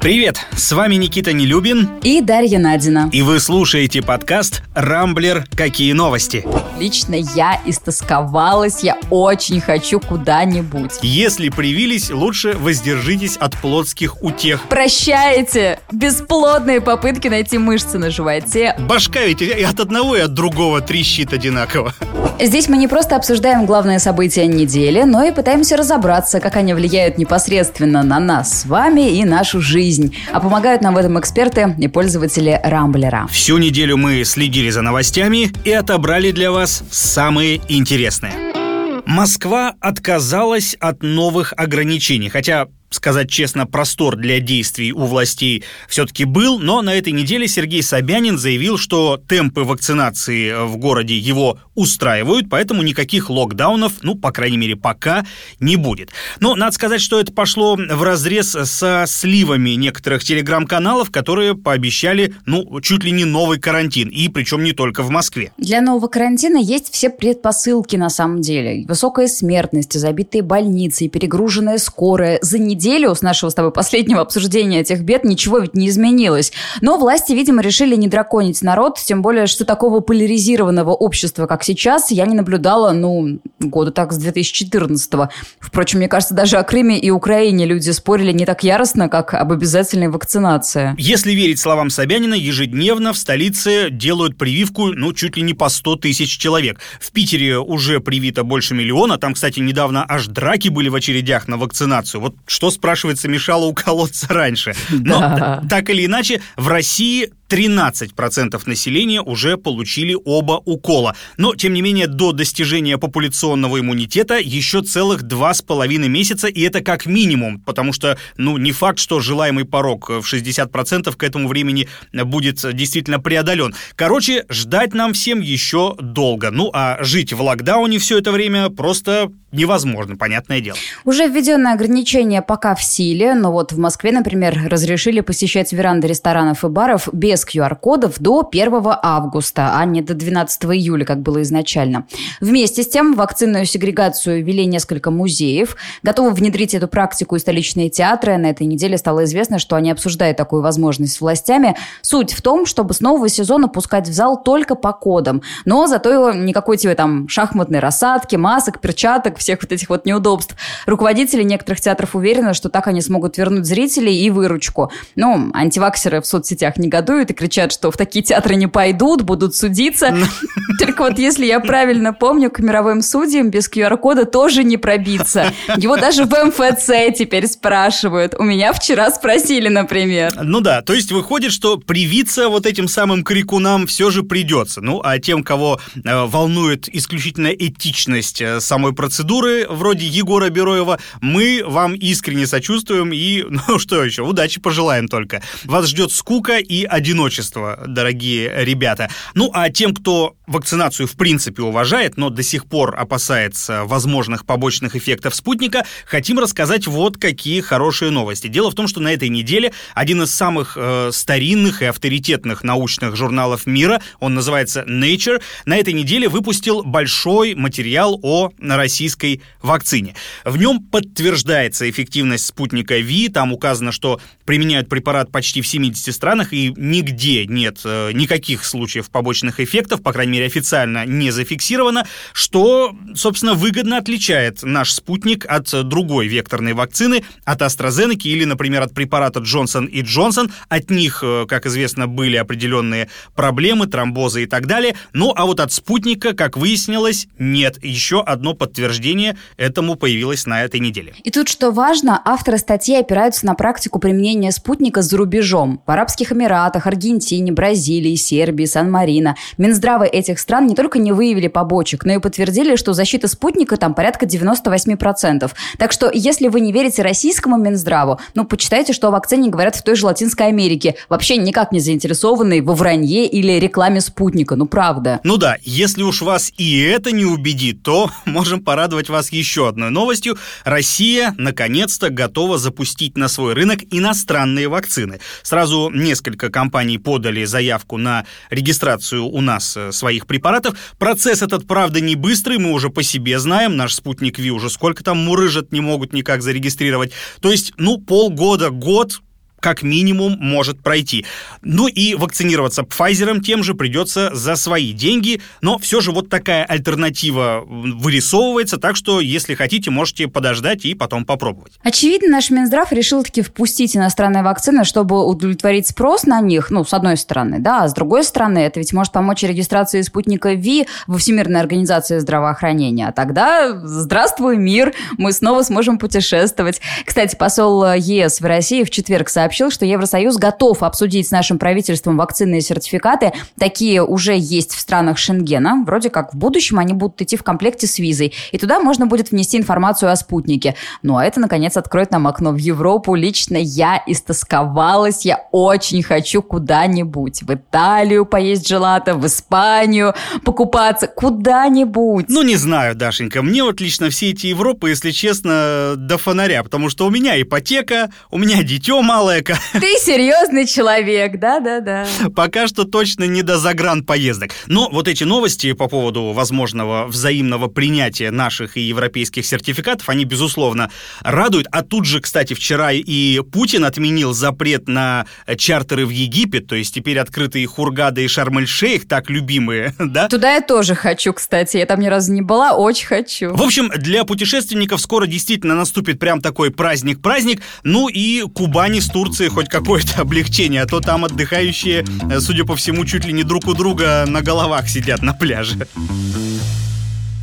Привет, с вами Никита Нелюбин и Дарья Надина. И вы слушаете подкаст «Рамблер. Какие новости?». Лично я истосковалась, я очень хочу куда-нибудь. Если привились, лучше воздержитесь от плотских утех. Прощайте! Бесплодные попытки найти мышцы на животе. Башка ведь и от одного и от другого трещит одинаково. Здесь мы не просто обсуждаем главные события недели, но и пытаемся разобраться, как они влияют непосредственно на нас с вами и нашу жизнь. А помогают нам в этом эксперты и пользователи Рамблера. Всю неделю мы следили за новостями и отобрали для вас самые интересные. Москва отказалась от новых ограничений, хотя сказать честно, простор для действий у властей все-таки был, но на этой неделе Сергей Собянин заявил, что темпы вакцинации в городе его устраивают, поэтому никаких локдаунов, ну, по крайней мере, пока не будет. Но надо сказать, что это пошло в разрез со сливами некоторых телеграм-каналов, которые пообещали, ну, чуть ли не новый карантин, и причем не только в Москве. Для нового карантина есть все предпосылки на самом деле. Высокая смертность, забитые больницы, перегруженная скорая, за неделю с нашего с тобой последнего обсуждения этих бед ничего ведь не изменилось. Но власти, видимо, решили не драконить народ, тем более, что такого поляризированного общества, как сейчас, я не наблюдала, ну, года так с 2014-го. Впрочем, мне кажется, даже о Крыме и Украине люди спорили не так яростно, как об обязательной вакцинации. Если верить словам Собянина, ежедневно в столице делают прививку, ну, чуть ли не по 100 тысяч человек. В Питере уже привито больше миллиона. Там, кстати, недавно аж драки были в очередях на вакцинацию. Вот что что, спрашивается, мешало уколоться раньше. Но так или иначе, в России 13% населения уже получили оба укола. Но, тем не менее, до достижения популяционного иммунитета еще целых два с половиной месяца, и это как минимум, потому что, ну, не факт, что желаемый порог в 60% к этому времени будет действительно преодолен. Короче, ждать нам всем еще долго. Ну, а жить в локдауне все это время просто невозможно, понятное дело. Уже введенное ограничение пока в силе, но вот в Москве, например, разрешили посещать веранды ресторанов и баров без без QR-кодов до 1 августа, а не до 12 июля, как было изначально. Вместе с тем вакцинную сегрегацию ввели несколько музеев. Готовы внедрить эту практику и столичные театры. На этой неделе стало известно, что они обсуждают такую возможность с властями. Суть в том, чтобы с нового сезона пускать в зал только по кодам. Но зато никакой тебе там шахматной рассадки, масок, перчаток, всех вот этих вот неудобств. Руководители некоторых театров уверены, что так они смогут вернуть зрителей и выручку. Ну, антиваксеры в соцсетях негодуют, и кричат, что в такие театры не пойдут, будут судиться. Только вот если я правильно помню, к мировым судьям без QR-кода тоже не пробиться. Его даже в МФЦ теперь спрашивают. У меня вчера спросили, например. Ну да, то есть выходит, что привиться вот этим самым крикунам все же придется. Ну, а тем, кого э, волнует исключительно этичность э, самой процедуры, вроде Егора Бероева, мы вам искренне сочувствуем и, ну что еще, удачи пожелаем только. Вас ждет скука и одиночество одиночество, дорогие ребята. Ну, а тем, кто вакцинацию в принципе уважает, но до сих пор опасается возможных побочных эффектов спутника, хотим рассказать вот какие хорошие новости. Дело в том, что на этой неделе один из самых э, старинных и авторитетных научных журналов мира, он называется Nature, на этой неделе выпустил большой материал о российской вакцине. В нем подтверждается эффективность спутника Ви, там указано, что применяют препарат почти в 70 странах и нигде нигде нет э, никаких случаев побочных эффектов, по крайней мере, официально не зафиксировано, что, собственно, выгодно отличает наш спутник от другой векторной вакцины, от AstraZeneca или, например, от препарата Джонсон и Джонсон. От них, э, как известно, были определенные проблемы, тромбозы и так далее. Ну, а вот от спутника, как выяснилось, нет. Еще одно подтверждение этому появилось на этой неделе. И тут, что важно, авторы статьи опираются на практику применения спутника за рубежом. В Арабских Эмиратах, Аргентине, Бразилии, Сербии, Сан-Марино. Минздравы этих стран не только не выявили побочек, но и подтвердили, что защита спутника там порядка 98%. Так что, если вы не верите российскому Минздраву, ну, почитайте, что о вакцине говорят в той же Латинской Америке, вообще никак не заинтересованные во вранье или рекламе спутника, ну, правда. Ну да, если уж вас и это не убедит, то можем порадовать вас еще одной новостью. Россия, наконец-то, готова запустить на свой рынок иностранные вакцины. Сразу несколько компаний компаний подали заявку на регистрацию у нас э, своих препаратов. Процесс этот, правда, не быстрый, мы уже по себе знаем. Наш спутник Ви уже сколько там мурыжат, не могут никак зарегистрировать. То есть, ну, полгода, год как минимум может пройти. Ну и вакцинироваться Pfizer тем же придется за свои деньги, но все же вот такая альтернатива вырисовывается, так что если хотите, можете подождать и потом попробовать. Очевидно, наш Минздрав решил таки впустить иностранные вакцины, чтобы удовлетворить спрос на них, ну, с одной стороны, да, а с другой стороны, это ведь может помочь регистрации спутника ВИ во Всемирной организации здравоохранения. А тогда здравствуй, мир, мы снова сможем путешествовать. Кстати, посол ЕС в России в четверг сообщил, сообщил, что Евросоюз готов обсудить с нашим правительством вакцинные сертификаты. Такие уже есть в странах Шенгена. Вроде как в будущем они будут идти в комплекте с визой. И туда можно будет внести информацию о спутнике. Ну а это, наконец, откроет нам окно в Европу. Лично я истосковалась. Я очень хочу куда-нибудь. В Италию поесть желато, в Испанию покупаться. Куда-нибудь. Ну, не знаю, Дашенька. Мне вот лично все эти Европы, если честно, до фонаря. Потому что у меня ипотека, у меня дитё малое, человека. Ты серьезный человек, да-да-да. Пока что точно не до загран поездок. Но вот эти новости по поводу возможного взаимного принятия наших и европейских сертификатов, они, безусловно, радуют. А тут же, кстати, вчера и Путин отменил запрет на чартеры в Египет, то есть теперь открытые Хургада и Шарм-эль-Шейх, так любимые, да? Туда я тоже хочу, кстати. Я там ни разу не была, очень хочу. В общем, для путешественников скоро действительно наступит прям такой праздник-праздник. Ну и Кубани с Турции хоть какое-то облегчение, а то там отдыхающие, э, судя по всему, чуть ли не друг у друга на головах сидят на пляже.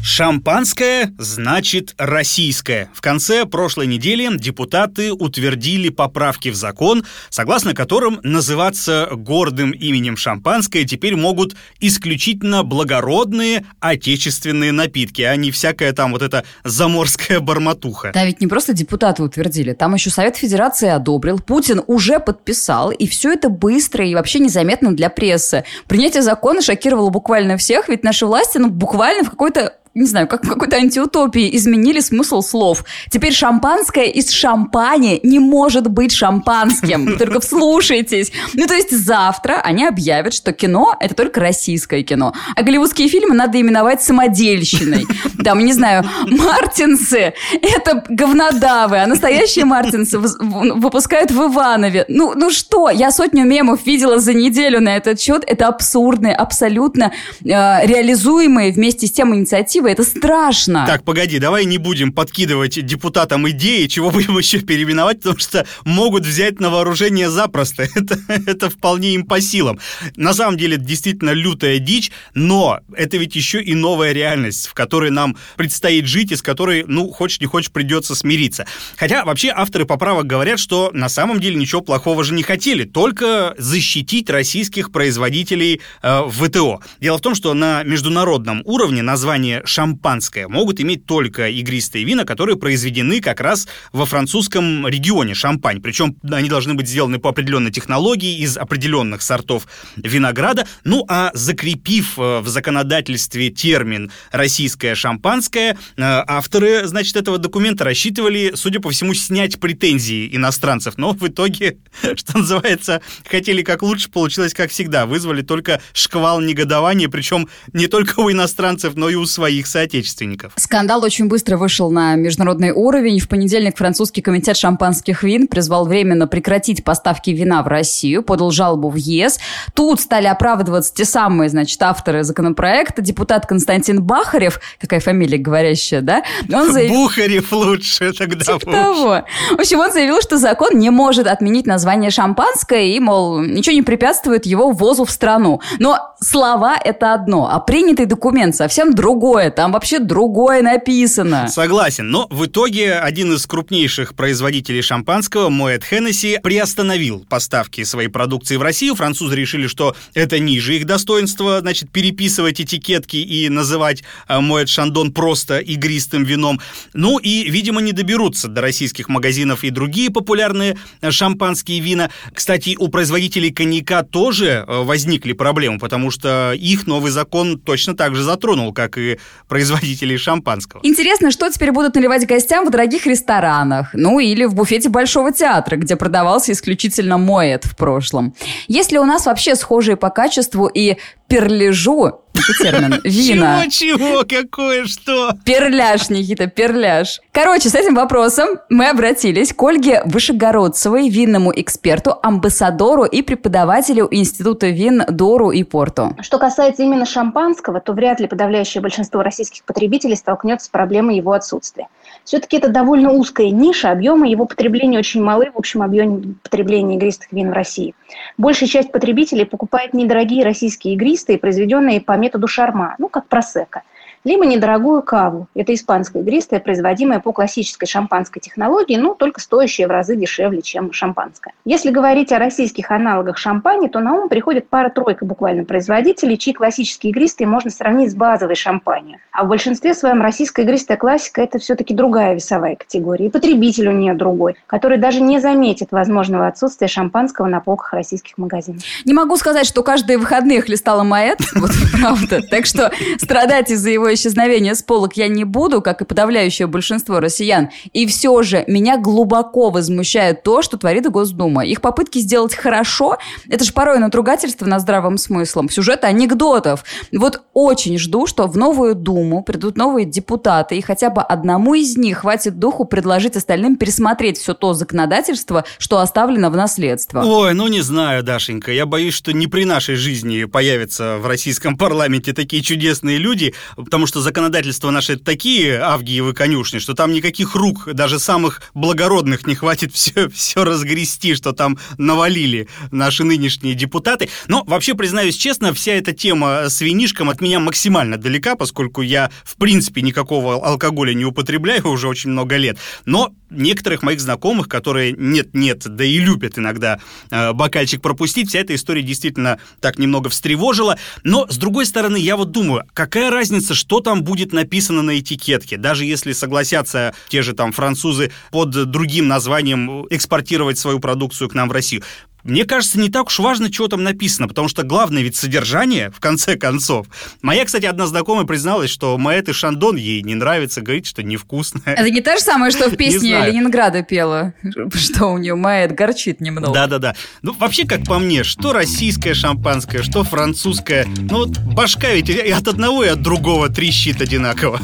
Шампанское значит российское. В конце прошлой недели депутаты утвердили поправки в закон, согласно которым называться гордым именем шампанское теперь могут исключительно благородные отечественные напитки, а не всякая там вот эта заморская барматуха. Да, ведь не просто депутаты утвердили, там еще Совет Федерации одобрил, Путин уже подписал, и все это быстро и вообще незаметно для прессы. Принятие закона шокировало буквально всех, ведь наши власти ну, буквально в какой-то не знаю, как в какой-то антиутопии изменили смысл слов. Теперь шампанское из шампани не может быть шампанским. Только вслушайтесь. Ну, то есть завтра они объявят, что кино — это только российское кино. А голливудские фильмы надо именовать самодельщиной. Там, не знаю, мартинсы — это говнодавы, а настоящие мартинсы выпускают в Иванове. Ну, ну что? Я сотню мемов видела за неделю на этот счет. Это абсурдные, абсолютно э, реализуемые вместе с тем инициативы, красиво, это страшно. Так, погоди, давай не будем подкидывать депутатам идеи, чего будем еще переименовать, потому что могут взять на вооружение запросто. Это, это вполне им по силам. На самом деле, это действительно лютая дичь, но это ведь еще и новая реальность, в которой нам предстоит жить и с которой, ну, хочешь не хочешь, придется смириться. Хотя, вообще, авторы поправок говорят, что на самом деле ничего плохого же не хотели, только защитить российских производителей э, ВТО. Дело в том, что на международном уровне название шампанское могут иметь только игристые вина, которые произведены как раз во французском регионе Шампань. Причем они должны быть сделаны по определенной технологии из определенных сортов винограда. Ну а закрепив э, в законодательстве термин «российское шампанское», э, авторы, значит, этого документа рассчитывали, судя по всему, снять претензии иностранцев. Но в итоге, что называется, хотели как лучше, получилось как всегда. Вызвали только шквал негодования, причем не только у иностранцев, но и у своих своих соотечественников. Скандал очень быстро вышел на международный уровень. В понедельник французский комитет шампанских вин призвал временно прекратить поставки вина в Россию, подал жалобу в ЕС. Тут стали оправдываться те самые, значит, авторы законопроекта. Депутат Константин Бахарев, какая фамилия говорящая, да? Он заявил... Бухарев лучше тогда. Типа того. В общем, он заявил, что закон не может отменить название шампанское и, мол, ничего не препятствует его ввозу в страну. Но слова – это одно, а принятый документ совсем другое там вообще другое написано. Согласен, но в итоге один из крупнейших производителей шампанского, Moet Hennessy, приостановил поставки своей продукции в Россию. Французы решили, что это ниже их достоинства, значит, переписывать этикетки и называть Moet Шандон просто игристым вином. Ну и, видимо, не доберутся до российских магазинов и другие популярные шампанские вина. Кстати, у производителей коньяка тоже э, возникли проблемы, потому что их новый закон точно так же затронул, как и производителей шампанского. Интересно, что теперь будут наливать гостям в дорогих ресторанах, ну или в буфете Большого театра, где продавался исключительно моет в прошлом. Есть ли у нас вообще схожие по качеству и перлежу термин. Вина. Чего-чего? Какое что? Перляж, Никита, перляж. Короче, с этим вопросом мы обратились к Ольге Вышегородцевой, винному эксперту, амбассадору и преподавателю Института вин Дору и Порту. Что касается именно шампанского, то вряд ли подавляющее большинство российских потребителей столкнется с проблемой его отсутствия. Все-таки это довольно узкая ниша, объемы его потребления очень малы в общем объеме потребления игристых вин в России. Большая часть потребителей покупает недорогие российские игристые, произведенные по методу шарма, ну, как просека – либо недорогую каву. Это испанская игристая, производимая по классической шампанской технологии, но только стоящая в разы дешевле, чем шампанское. Если говорить о российских аналогах шампани, то на ум приходит пара-тройка буквально производителей, чьи классические игристые можно сравнить с базовой шампанью. А в большинстве своем российская игристая классика – это все-таки другая весовая категория. И потребитель у нее другой, который даже не заметит возможного отсутствия шампанского на полках российских магазинов. Не могу сказать, что каждые выходные хлестала Маэт, вот правда. Так что страдать из-за его исчезновения с полок я не буду, как и подавляющее большинство россиян. И все же меня глубоко возмущает то, что творит Госдума. Их попытки сделать хорошо, это же порой надругательство над здравым смыслом, сюжеты анекдотов. Вот очень жду, что в новую Думу придут новые депутаты, и хотя бы одному из них хватит духу предложить остальным пересмотреть все то законодательство, что оставлено в наследство. Ой, ну не знаю, Дашенька, я боюсь, что не при нашей жизни появятся в российском парламенте такие чудесные люди, потому что законодательство наше такие авгиевы конюшни, что там никаких рук, даже самых благородных, не хватит все, все разгрести, что там навалили наши нынешние депутаты. Но вообще, признаюсь честно, вся эта тема с винишком от меня максимально далека, поскольку я, в принципе, никакого алкоголя не употребляю уже очень много лет. Но некоторых моих знакомых, которые нет-нет, да и любят иногда э, бокальчик пропустить, вся эта история действительно так немного встревожила. Но, с другой стороны, я вот думаю, какая разница, что там будет написано на этикетке, даже если согласятся те же там французы под другим названием экспортировать свою продукцию к нам в Россию. Мне кажется, не так уж важно, что там написано, потому что главное ведь содержание, в конце концов. Моя, кстати, одна знакомая призналась, что Маэт и Шандон ей не нравится, говорит, что невкусно. Это не то же самое, что в песне Ленинграда пела, что у нее Маэт горчит немного. Да-да-да. Ну, вообще, как по мне, что российское шампанское, что французское, ну, вот башка ведь и от одного и от другого трещит одинаково.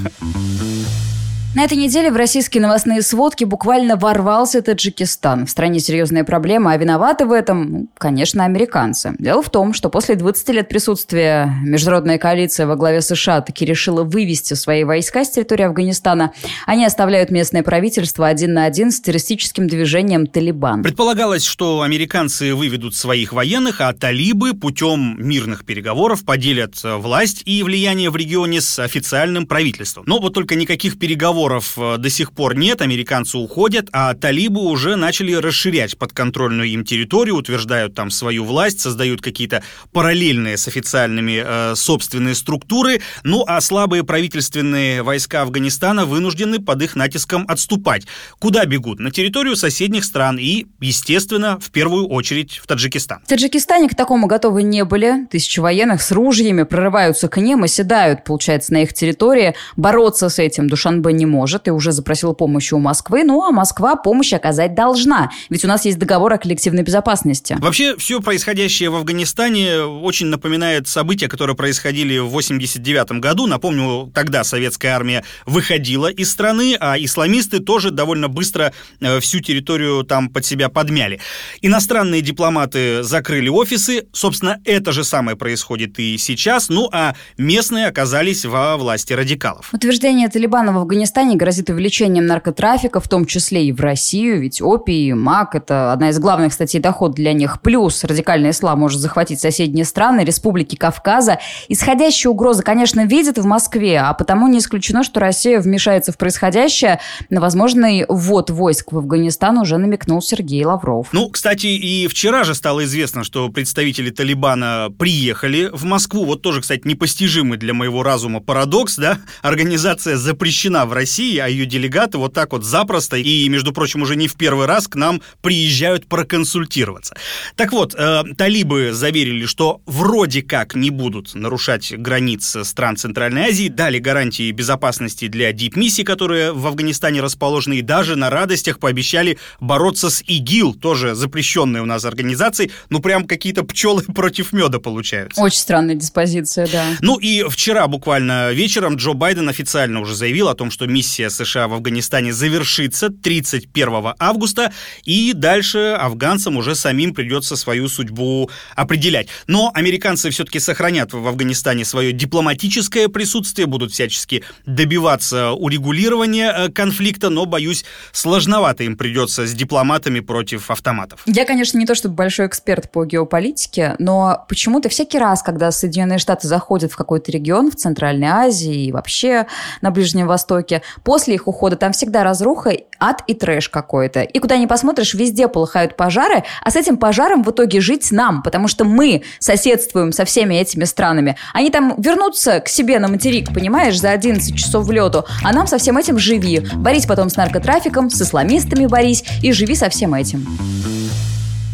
На этой неделе в российские новостные сводки буквально ворвался Таджикистан. В стране серьезные проблемы, а виноваты в этом, ну, конечно, американцы. Дело в том, что после 20 лет присутствия международная коалиция во главе США таки решила вывести свои войска с территории Афганистана. Они оставляют местное правительство один на один с террористическим движением «Талибан». Предполагалось, что американцы выведут своих военных, а талибы путем мирных переговоров поделят власть и влияние в регионе с официальным правительством. Но вот только никаких переговоров переговоров э, до сих пор нет, американцы уходят, а талибы уже начали расширять подконтрольную им территорию, утверждают там свою власть, создают какие-то параллельные с официальными э, собственные структуры, ну а слабые правительственные войска Афганистана вынуждены под их натиском отступать. Куда бегут? На территорию соседних стран и, естественно, в первую очередь в Таджикистан. В Таджикистане к такому готовы не были. Тысячи военных с ружьями прорываются к ним, оседают, получается, на их территории. Бороться с этим Душанбе не может и уже запросил помощи у Москвы, ну а Москва помощь оказать должна, ведь у нас есть договор о коллективной безопасности. Вообще, все происходящее в Афганистане очень напоминает события, которые происходили в 89 году. Напомню, тогда советская армия выходила из страны, а исламисты тоже довольно быстро э, всю территорию там под себя подмяли. Иностранные дипломаты закрыли офисы, собственно, это же самое происходит и сейчас, ну а местные оказались во власти радикалов. Утверждение Талибана в Афганистане Казахстане грозит увеличением наркотрафика, в том числе и в Россию, ведь опий и мак – это одна из главных статей дохода для них. Плюс радикальный ислам может захватить соседние страны, республики Кавказа. Исходящая угроза, конечно, видит в Москве, а потому не исключено, что Россия вмешается в происходящее. На возможный ввод войск в Афганистан уже намекнул Сергей Лавров. Ну, кстати, и вчера же стало известно, что представители Талибана приехали в Москву. Вот тоже, кстати, непостижимый для моего разума парадокс, да? Организация запрещена в России России, а ее делегаты вот так вот запросто и, между прочим, уже не в первый раз к нам приезжают проконсультироваться. Так вот, э, талибы заверили, что вроде как не будут нарушать границы стран Центральной Азии, дали гарантии безопасности для дипмиссий, которые в Афганистане расположены, и даже на радостях пообещали бороться с ИГИЛ, тоже запрещенной у нас организацией, ну прям какие-то пчелы против меда получаются. Очень странная диспозиция, да. Ну и вчера буквально вечером Джо Байден официально уже заявил о том, что миссия США в Афганистане завершится 31 августа, и дальше афганцам уже самим придется свою судьбу определять. Но американцы все-таки сохранят в Афганистане свое дипломатическое присутствие, будут всячески добиваться урегулирования э, конфликта, но, боюсь, сложновато им придется с дипломатами против автоматов. Я, конечно, не то чтобы большой эксперт по геополитике, но почему-то всякий раз, когда Соединенные Штаты заходят в какой-то регион в Центральной Азии и вообще на Ближнем Востоке, после их ухода там всегда разруха, ад и трэш какой-то. И куда ни посмотришь, везде полыхают пожары, а с этим пожаром в итоге жить нам, потому что мы соседствуем со всеми этими странами. Они там вернутся к себе на материк, понимаешь, за 11 часов в лету, а нам со всем этим живи. Борись потом с наркотрафиком, с исламистами борись и живи со всем этим.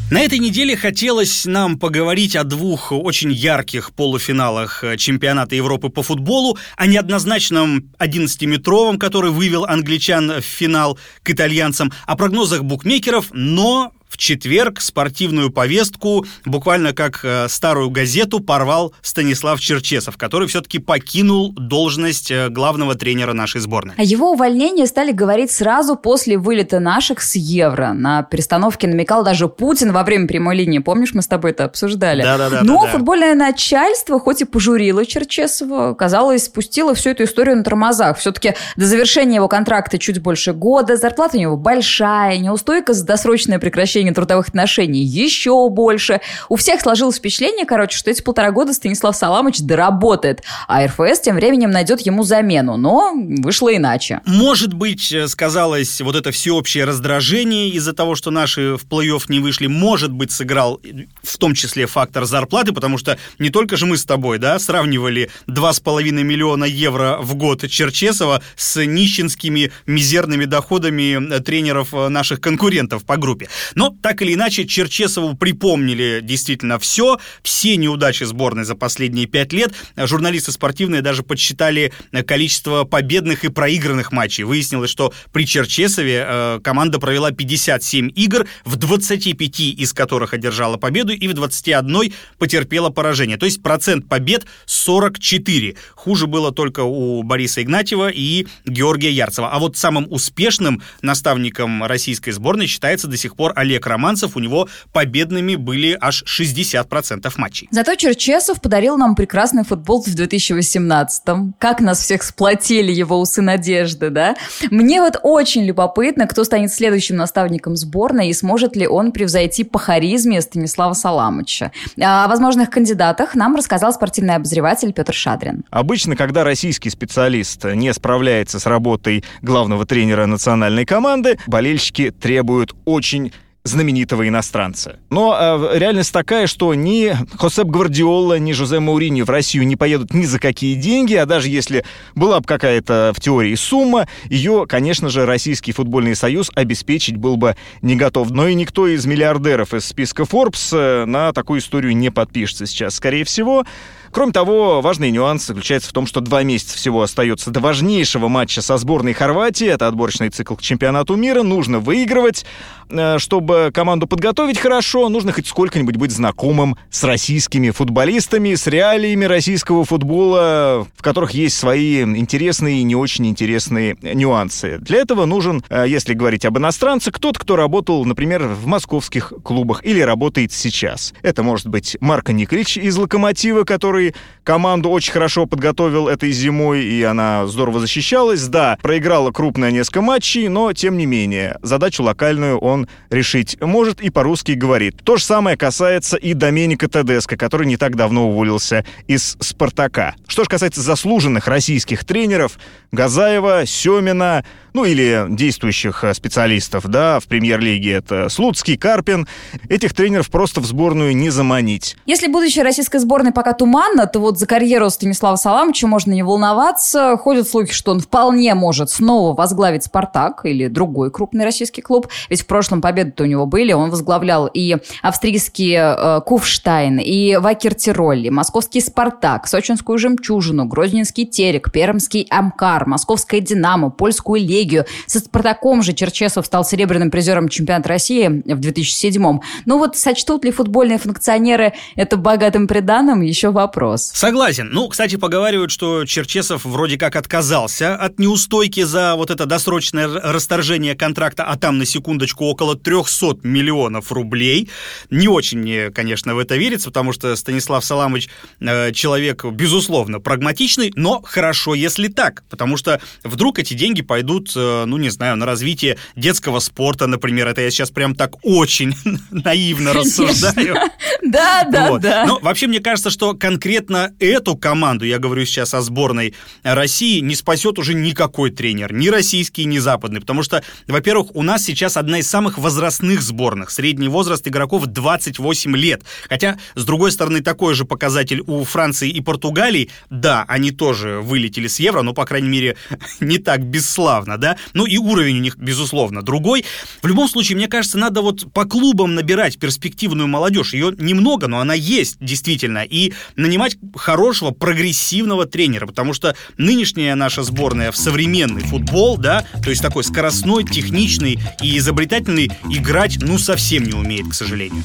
На этой неделе хотелось нам поговорить о двух очень ярких полуфиналах э, чемпионата Европы по футболу, о неоднозначном 11-метровом, который вывел англичан в финал к итальянцам, о прогнозах букмекеров, но в четверг спортивную повестку, буквально как э, старую газету, порвал Станислав Черчесов, который все-таки покинул должность э, главного тренера нашей сборной. О его увольнении стали говорить сразу после вылета наших с Евро. На перестановке намекал даже Путин во время прямой линии. Помнишь, мы с тобой это обсуждали? Да-да-да. Но да, футбольное начальство, хоть и пожурило Черчесова, казалось, спустило всю эту историю на тормозах. Все-таки до завершения его контракта чуть больше года, зарплата у него большая, неустойка за досрочное прекращение прекращения трудовых отношений еще больше. У всех сложилось впечатление, короче, что эти полтора года Станислав Саламович доработает, а РФС тем временем найдет ему замену. Но вышло иначе. Может быть, э, сказалось вот это всеобщее раздражение из-за того, что наши в плей-офф не вышли. Может быть, сыграл в том числе фактор зарплаты, потому что не только же мы с тобой, да, сравнивали 2,5 миллиона евро в год Черчесова с нищенскими мизерными доходами э, тренеров э, наших конкурентов по группе. Но так или иначе, Черчесову припомнили действительно все, все неудачи сборной за последние пять лет. Журналисты спортивные даже подсчитали количество победных и проигранных матчей. Выяснилось, что при Черчесове э, команда провела 57 игр, в 25 из которых одержала победу и в 21 потерпела поражение. То есть процент побед 44. Хуже было только у Бориса Игнатьева и Георгия Ярцева. А вот самым успешным наставником российской сборной считается до сих пор Олег Олег Романцев, у него победными были аж 60% матчей. Зато Черчесов подарил нам прекрасный футбол в 2018-м. Как нас всех сплотили его усы надежды, да? Мне вот очень любопытно, кто станет следующим наставником сборной и сможет ли он превзойти по харизме Станислава Саламыча. О возможных кандидатах нам рассказал спортивный обозреватель Петр Шадрин. Обычно, когда российский специалист не справляется с работой главного тренера национальной команды, болельщики требуют очень знаменитого иностранца. Но э, реальность такая, что ни Хосеп Гвардиола, ни Жозе Маурини в Россию не поедут ни за какие деньги, а даже если была бы какая-то в теории сумма, ее, конечно же, Российский футбольный союз обеспечить был бы не готов. Но и никто из миллиардеров из списка Forbes э, на такую историю не подпишется сейчас, скорее всего. Кроме того, важный нюанс заключается в том, что два месяца всего остается до важнейшего матча со сборной Хорватии. Это отборочный цикл к чемпионату мира. Нужно выигрывать. Э, чтобы команду подготовить хорошо, нужно хоть сколько-нибудь быть знакомым с российскими футболистами, с реалиями российского футбола, в которых есть свои интересные и не очень интересные нюансы. Для этого нужен, э, если говорить об иностранце, кто-то, кто работал, например, в московских клубах или работает сейчас. Это может быть Марко Николич из «Локомотива», который команду очень хорошо подготовил этой зимой, и она здорово защищалась. Да, проиграла крупное несколько матчей, но тем не менее, задачу локальную он решить может и по-русски говорит. То же самое касается и Доменика Тедеско, который не так давно уволился из «Спартака». Что же касается заслуженных российских тренеров, Газаева, Семина, ну или действующих э, специалистов, да, в премьер-лиге это Слуцкий, Карпин. Этих тренеров просто в сборную не заманить. Если будущее российской сборной пока туманно, то вот за карьеру Станислава Саламовича можно не волноваться. Ходят слухи, что он вполне может снова возглавить «Спартак» или другой крупный российский клуб. Ведь в прошлом победы-то у него были. Он возглавлял и австрийский э, Куфштайн, и Вакер Тиролли, московский «Спартак», сочинскую «Жемчужину», грозненский «Терек», пермский «Амкар», московское «Динамо», польскую «Легию». Со «Спартаком» же Черчесов стал серебряным призером чемпионата России в 2007-м. Ну вот сочтут ли футбольные функционеры это богатым приданым, еще вопрос. Согласен. Ну, кстати, поговаривают, что Черчесов вроде как отказался от неустойки за вот это досрочное расторжение контракта, а там на секундочку около 300 миллионов рублей. Не очень мне, конечно, в это верится, потому что Станислав Саламович э, человек, безусловно, прагматичный, но хорошо, если так, потому что вдруг эти деньги пойдут, ну, не знаю, на развитие детского спорта, например, это я сейчас прям так очень наивно рассуждаю. Да, да, да. Но вообще мне кажется, что конкретно эту команду, я говорю сейчас о сборной России, не спасет уже никакой тренер, ни российский, ни западный, потому что, во-первых, у нас сейчас одна из самых возрастных сборных. Средний возраст игроков 28 лет. Хотя, с другой стороны, такой же показатель у Франции и Португалии. Да, они тоже вылетели с Евро, но, по крайней мере, не так бесславно, да? Ну и уровень у них, безусловно, другой. В любом случае, мне кажется, надо вот по клубам набирать перспективную молодежь. Ее немного, но она есть, действительно. И нанимать хорошего, прогрессивного тренера, потому что нынешняя наша сборная в современный футбол, да, то есть такой скоростной, техничный и изобретательный, играть, ну, совсем не умеет, к сожалению.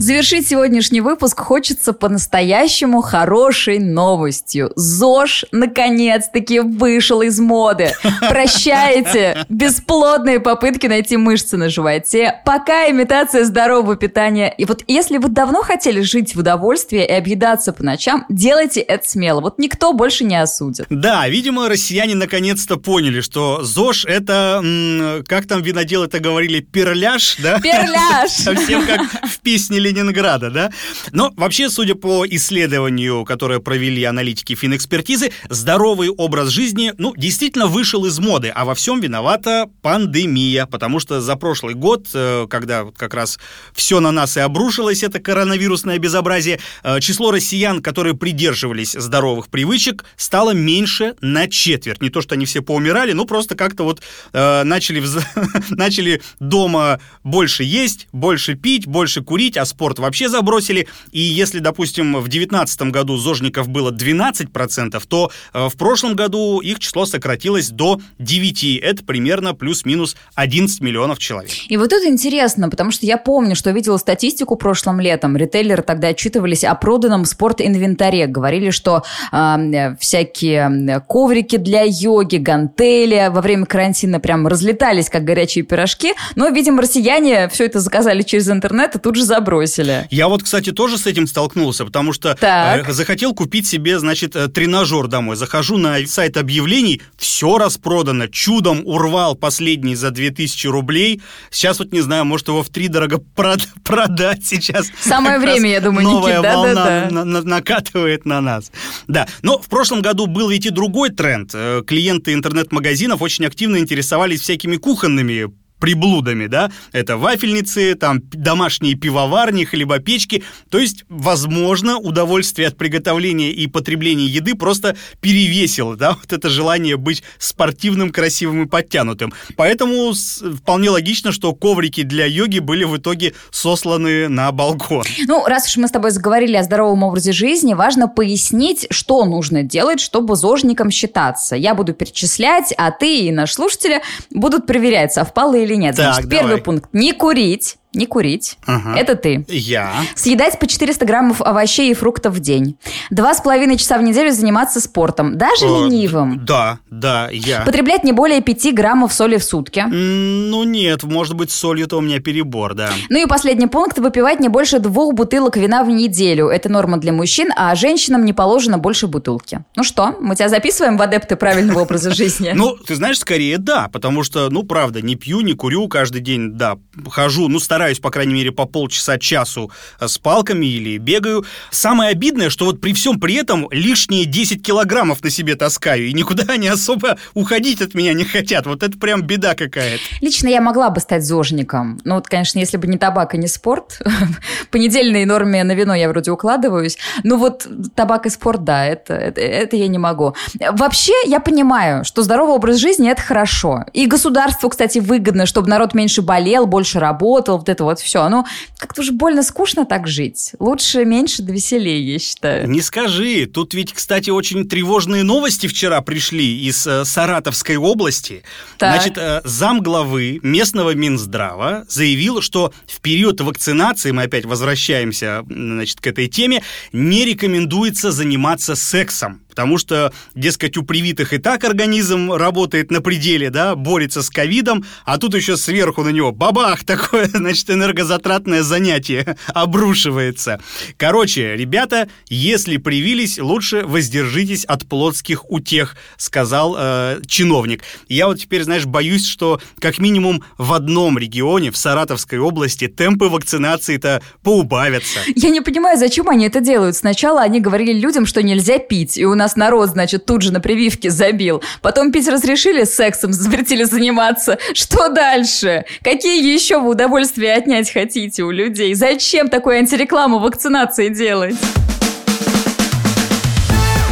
Завершить сегодняшний выпуск хочется по-настоящему хорошей новостью. ЗОЖ наконец-таки вышел из моды. Прощайте бесплодные попытки найти мышцы на животе. Пока имитация здорового питания. И вот если вы давно хотели жить в удовольствии и объедаться по ночам, делайте это смело. Вот никто больше не осудит. Да, видимо, россияне наконец-то поняли, что ЗОЖ это, как там виноделы это говорили, перляж, да? Перляж! Совсем как в песне Ленинграда, да? Но вообще, судя по исследованию, которое провели аналитики финэкспертизы, здоровый образ жизни, ну, действительно вышел из моды, а во всем виновата пандемия, потому что за прошлый год, э, когда как раз все на нас и обрушилось, это коронавирусное безобразие, э, число россиян, которые придерживались здоровых привычек, стало меньше на четверть. Не то, что они все поумирали, но просто как-то вот э, начали, начали дома больше есть, больше пить, больше курить, а спорт вообще забросили. И если, допустим, в 2019 году зожников было 12%, то э, в прошлом году их число сократилось до 9. Это примерно плюс-минус 11 миллионов человек. И вот это интересно, потому что я помню, что видела статистику прошлым летом. Ритейлеры тогда отчитывались о проданном спорт-инвентаре. Говорили, что э, всякие коврики для йоги, гантели во время карантина прям разлетались, как горячие пирожки. Но, видимо, россияне все это заказали через интернет и тут же забросили бросили. Я вот, кстати, тоже с этим столкнулся, потому что э, захотел купить себе, значит, э, тренажер домой. Захожу на сайт объявлений, все распродано. Чудом урвал последний за 2000 рублей. Сейчас вот не знаю, может его в три дорого прод продать сейчас. Самое время, я думаю, новая Никит, волна да, да, на на накатывает на нас. Да, но в прошлом году был ведь и другой тренд. Э, клиенты интернет-магазинов очень активно интересовались всякими кухонными приблудами, да, это вафельницы, там домашние пивоварни, хлебопечки, то есть, возможно, удовольствие от приготовления и потребления еды просто перевесило, да, вот это желание быть спортивным, красивым и подтянутым. Поэтому вполне логично, что коврики для йоги были в итоге сосланы на балкон. Ну, раз уж мы с тобой заговорили о здоровом образе жизни, важно пояснить, что нужно делать, чтобы зожником считаться. Я буду перечислять, а ты и наш слушатели будут проверять, совпало или или нет. Так, Значит, первый давай. пункт – не курить. Не курить. Ага. Это ты. Я. Съедать по 400 граммов овощей и фруктов в день. Два с половиной часа в неделю заниматься спортом, даже Э, ленивым. Да, да, я. Потреблять не более 5 граммов соли в сутки. Ну нет, может быть, с солью-то у меня перебор, да. Ну и последний пункт – выпивать не больше двух бутылок вина в неделю. Это норма для мужчин, а женщинам не положено больше бутылки. Ну что, мы тебя записываем в адепты правильного образа жизни? Ну, ты знаешь, скорее да, потому что, ну, правда, не пью, не курю каждый день, да, хожу, ну, стараюсь стараюсь, по крайней мере, по полчаса-часу с палками или бегаю. Самое обидное, что вот при всем при этом лишние 10 килограммов на себе таскаю, и никуда они особо уходить от меня не хотят. Вот это прям беда какая-то. Лично я могла бы стать зожником. Ну вот, конечно, если бы не табак и не спорт. По недельной норме на вино я вроде укладываюсь. Ну вот табак и спорт, да, это, это, это я не могу. Вообще, я понимаю, что здоровый образ жизни – это хорошо. И государству, кстати, выгодно, чтобы народ меньше болел, больше работал, это вот все. Ну, как-то уже больно скучно так жить. Лучше меньше да веселее, я считаю. Не скажи. Тут ведь, кстати, очень тревожные новости вчера пришли из э, Саратовской области. Так. Значит, э, замглавы местного Минздрава заявил, что в период вакцинации, мы опять возвращаемся значит, к этой теме, не рекомендуется заниматься сексом потому что, дескать, у привитых и так организм работает на пределе, да, борется с ковидом, а тут еще сверху на него бабах, такое, значит, энергозатратное занятие обрушивается. Короче, ребята, если привились, лучше воздержитесь от плотских утех, сказал э, чиновник. Я вот теперь, знаешь, боюсь, что как минимум в одном регионе, в Саратовской области, темпы вакцинации-то поубавятся. Я не понимаю, зачем они это делают. Сначала они говорили людям, что нельзя пить, и у нас нас народ, значит, тут же на прививке забил. Потом пить разрешили, сексом запретили заниматься. Что дальше? Какие еще вы удовольствия отнять хотите у людей? Зачем такую антирекламу вакцинации делать?